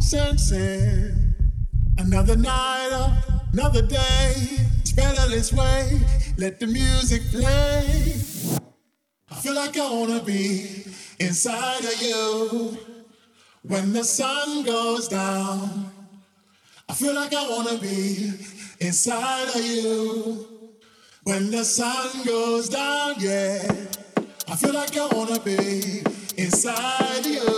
senses. Another night, another day. It's better this way. Let the music play. I feel like I wanna be inside of you when the sun goes down. I feel like I wanna be inside of you when the sun goes down, yeah. I feel like I wanna be inside of you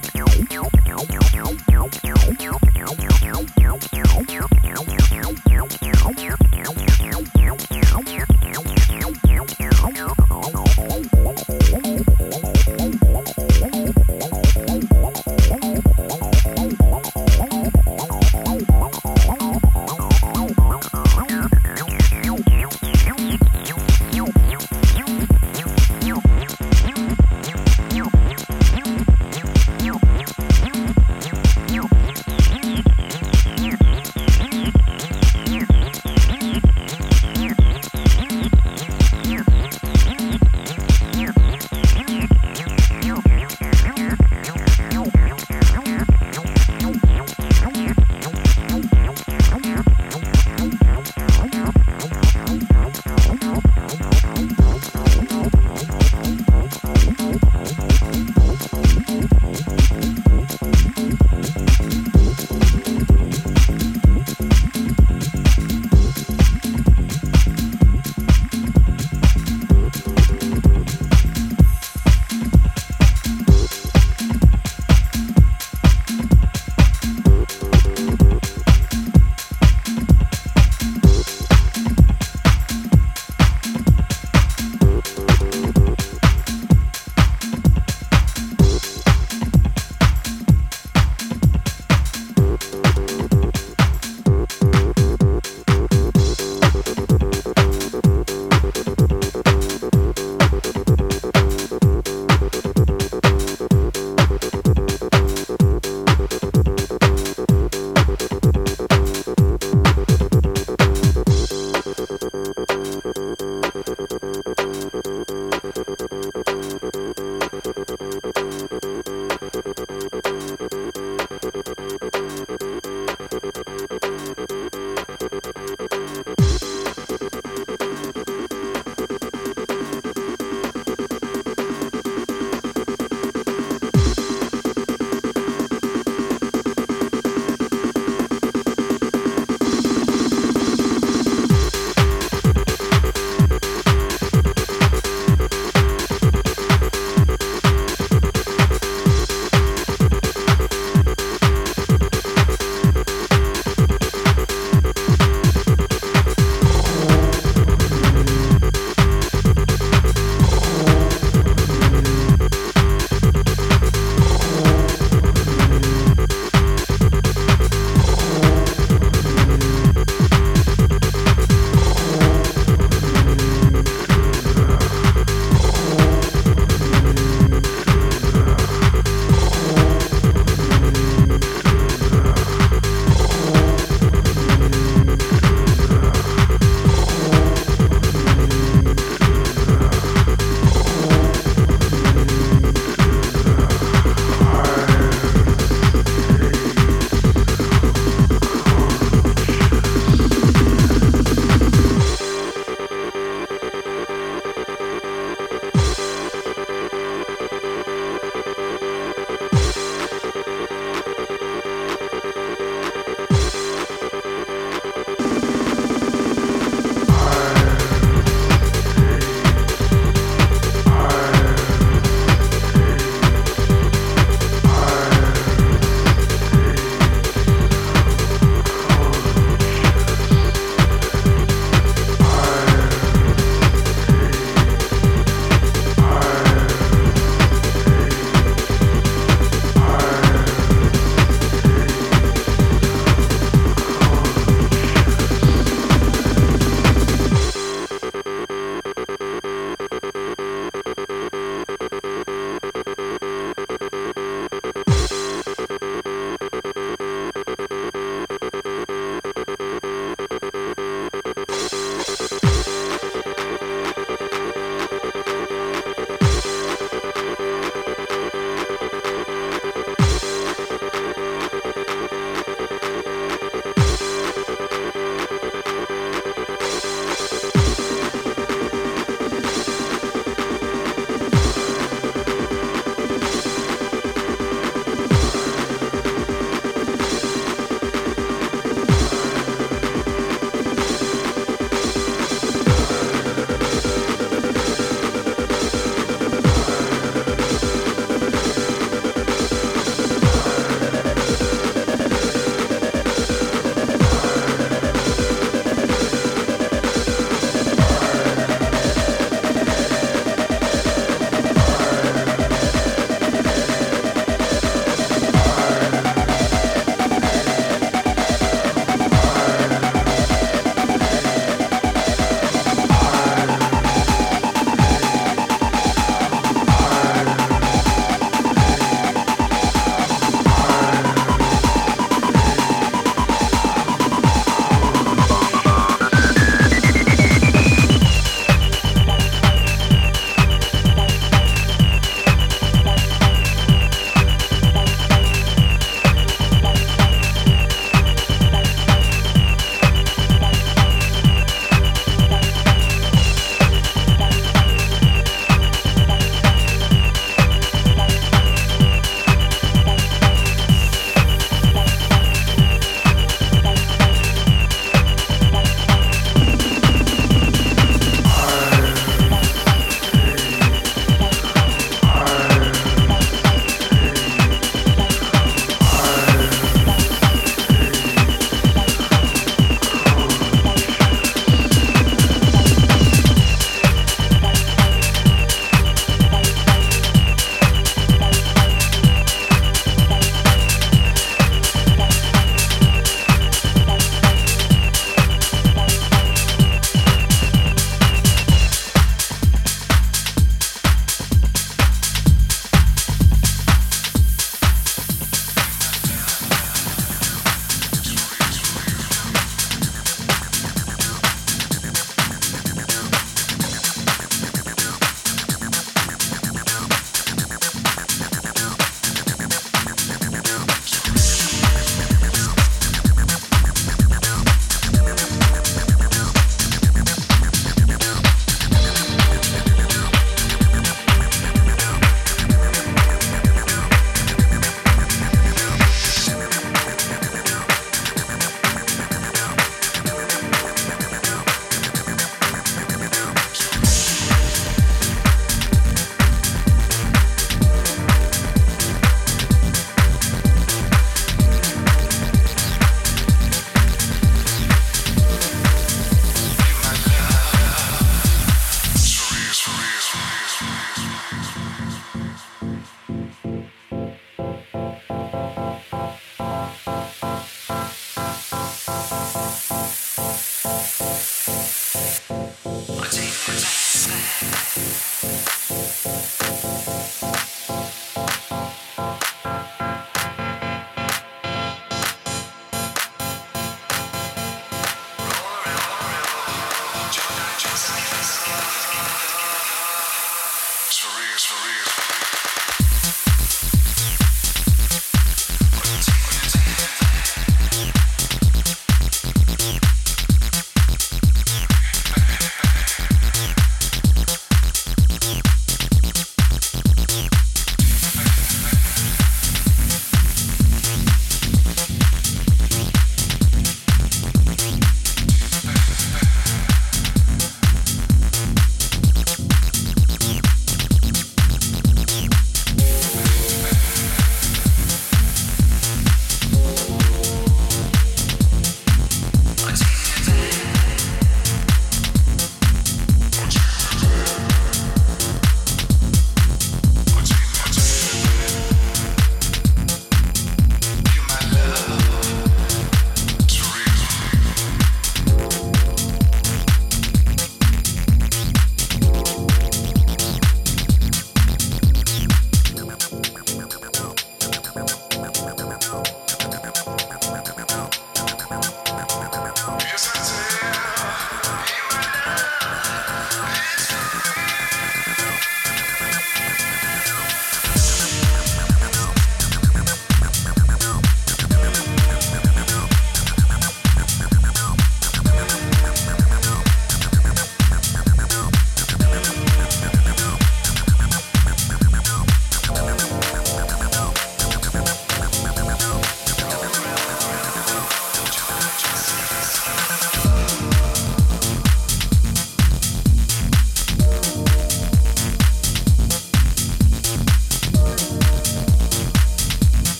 Thank you.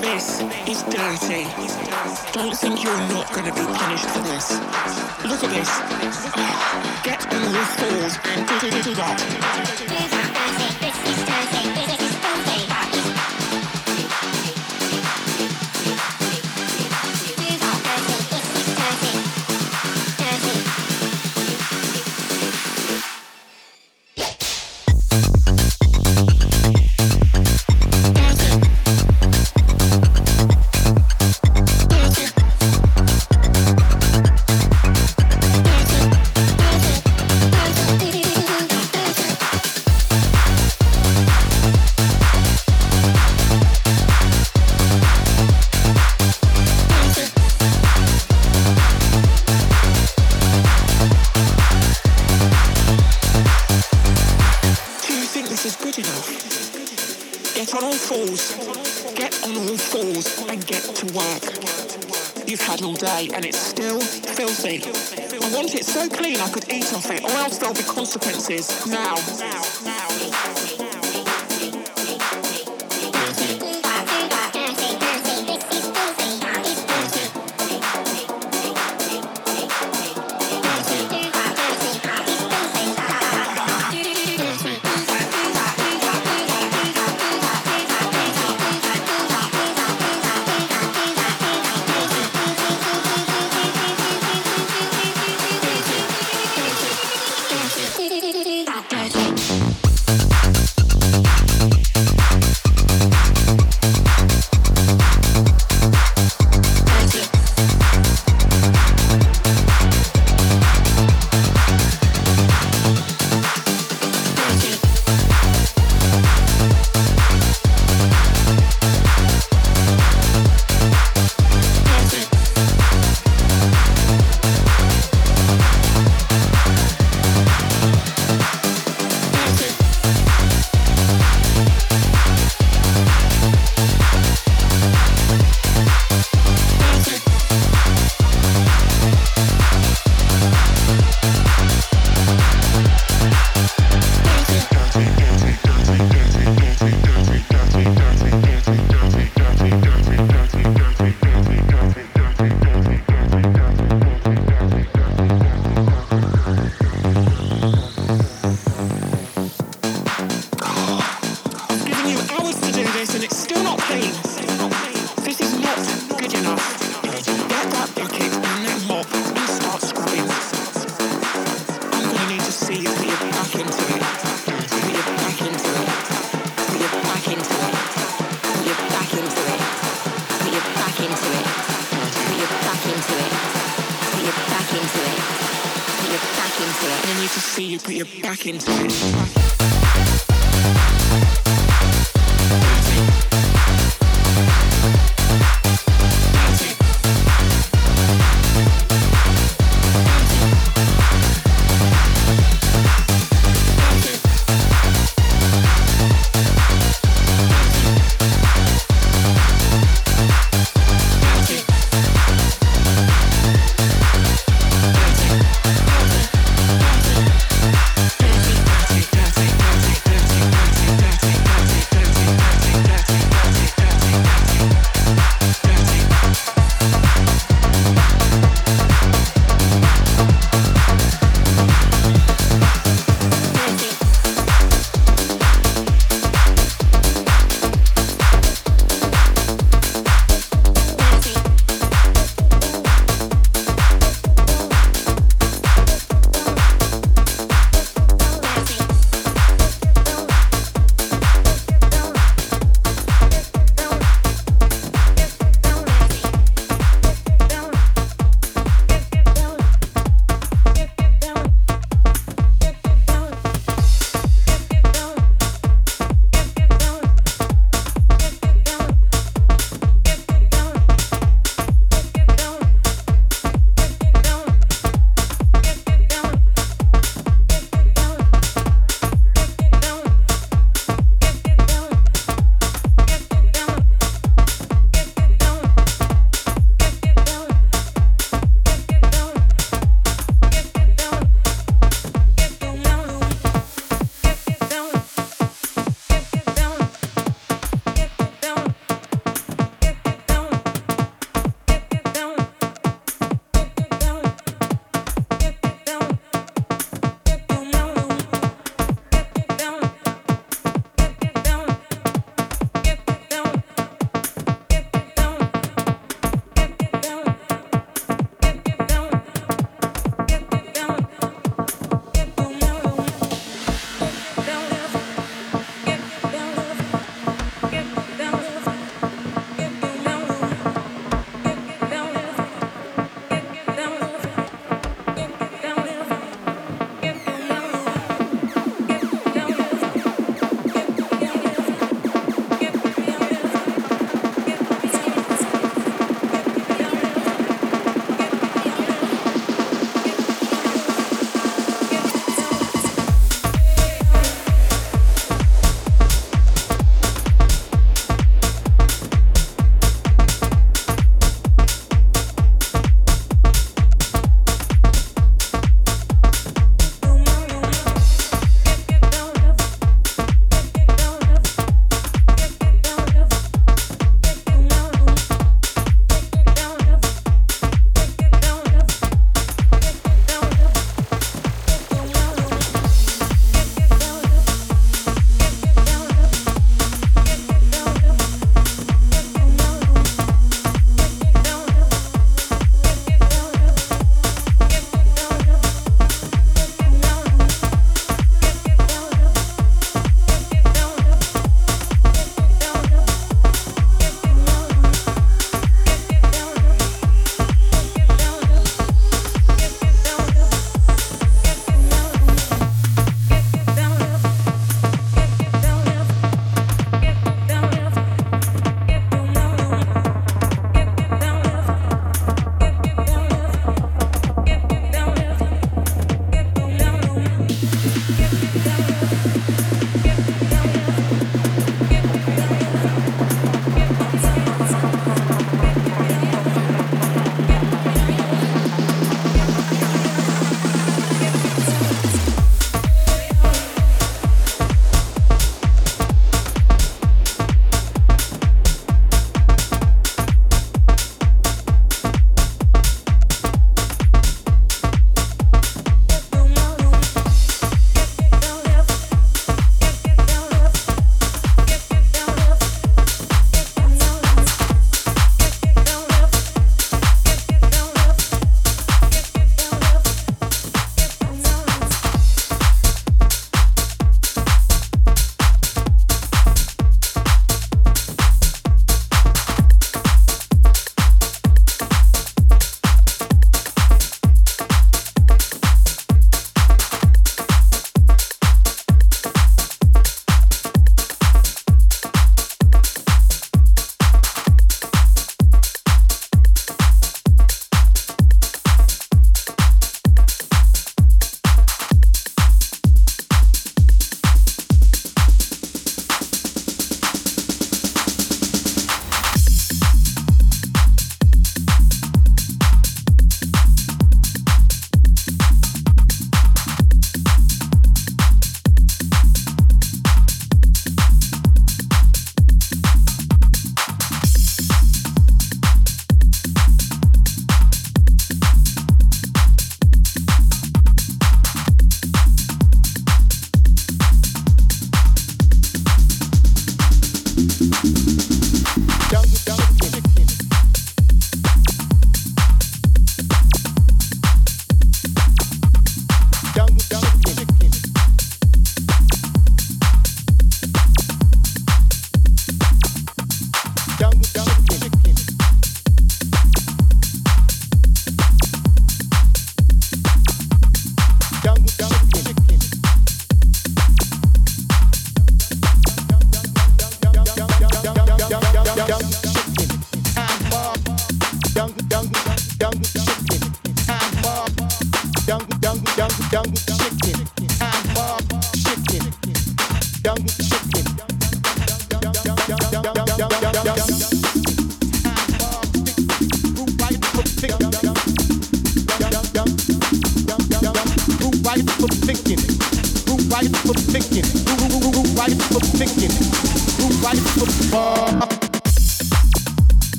This is dirty. Don't think you're not going to be punished for this. Look at this. Get on your fours and do do do that. This is dirty. This is dirty. consequences now. now.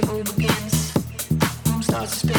the begins. Home starts to ah. spin.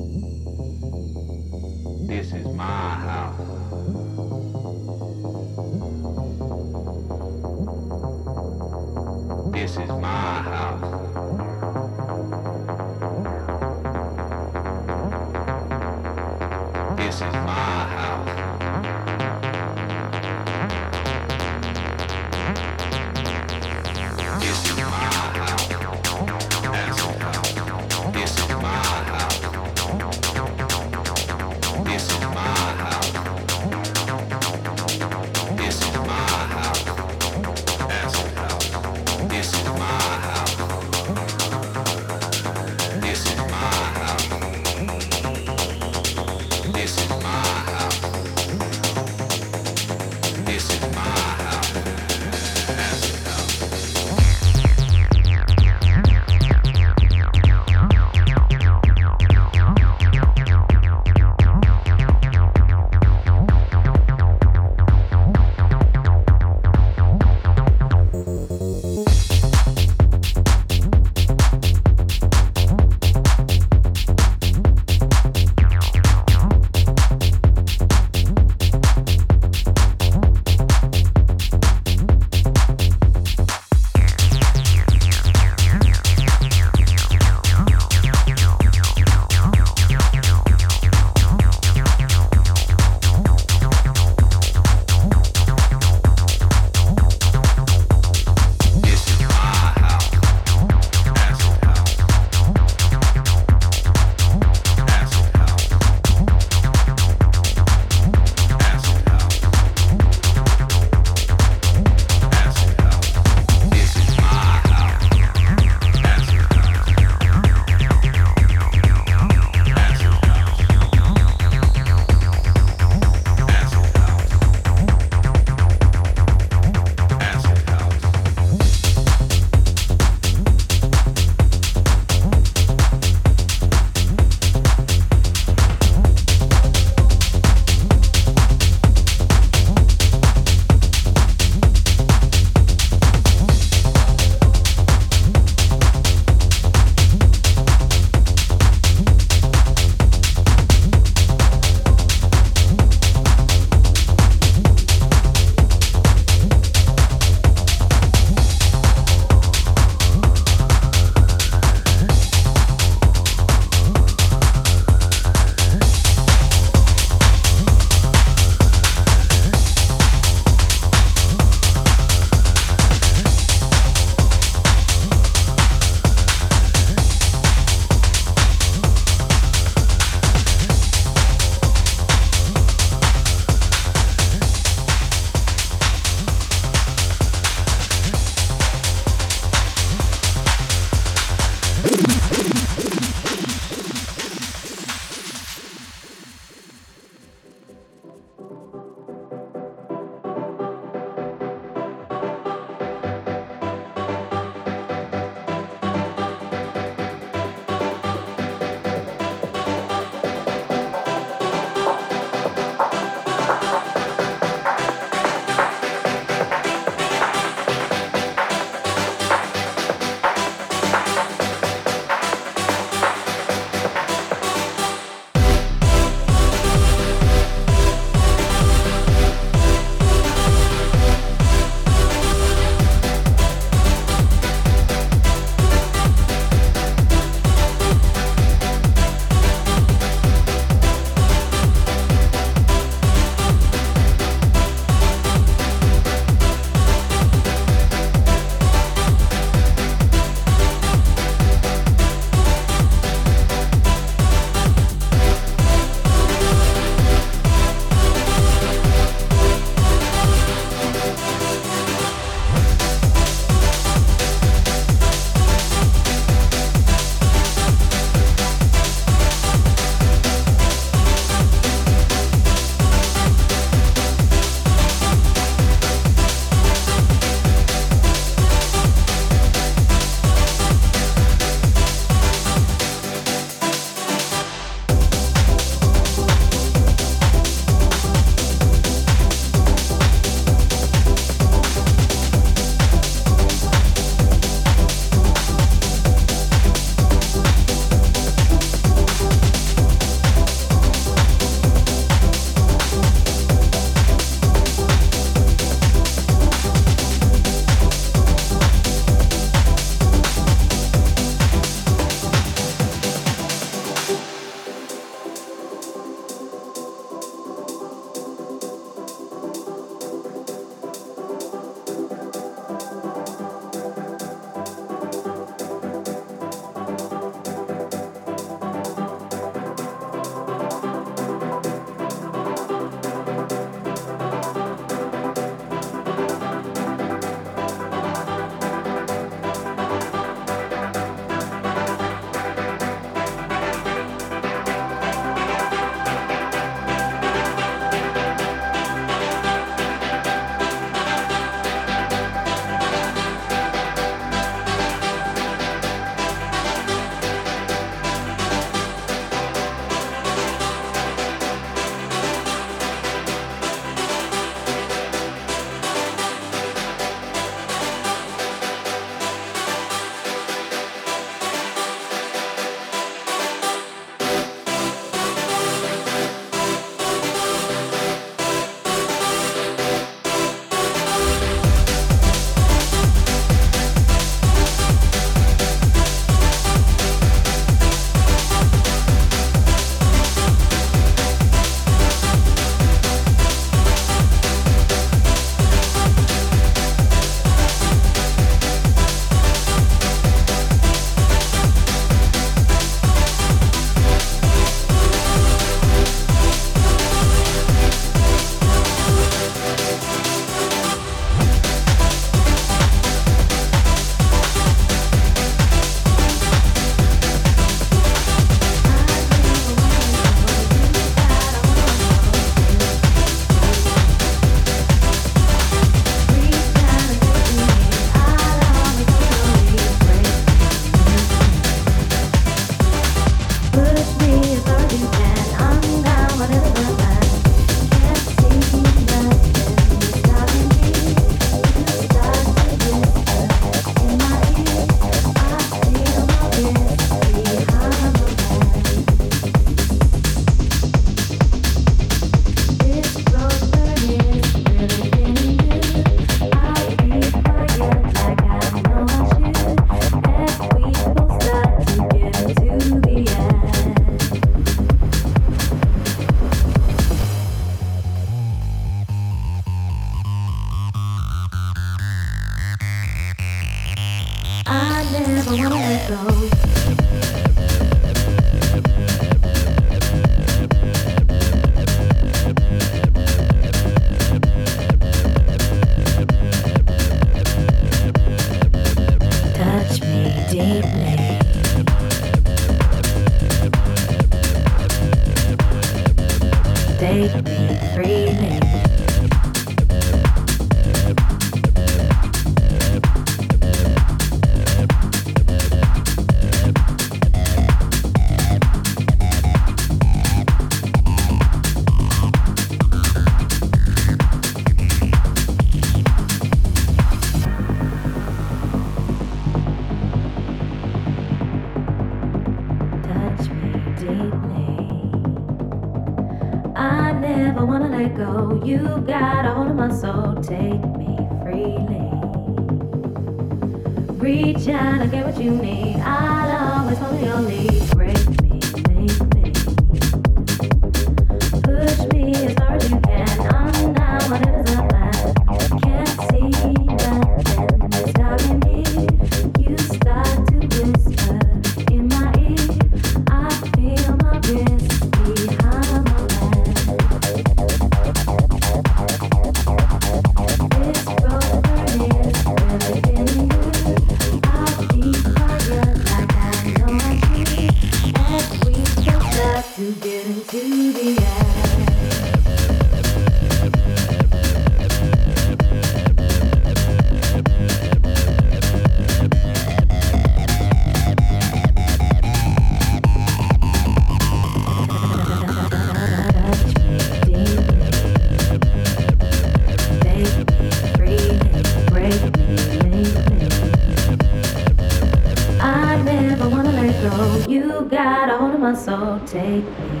Take me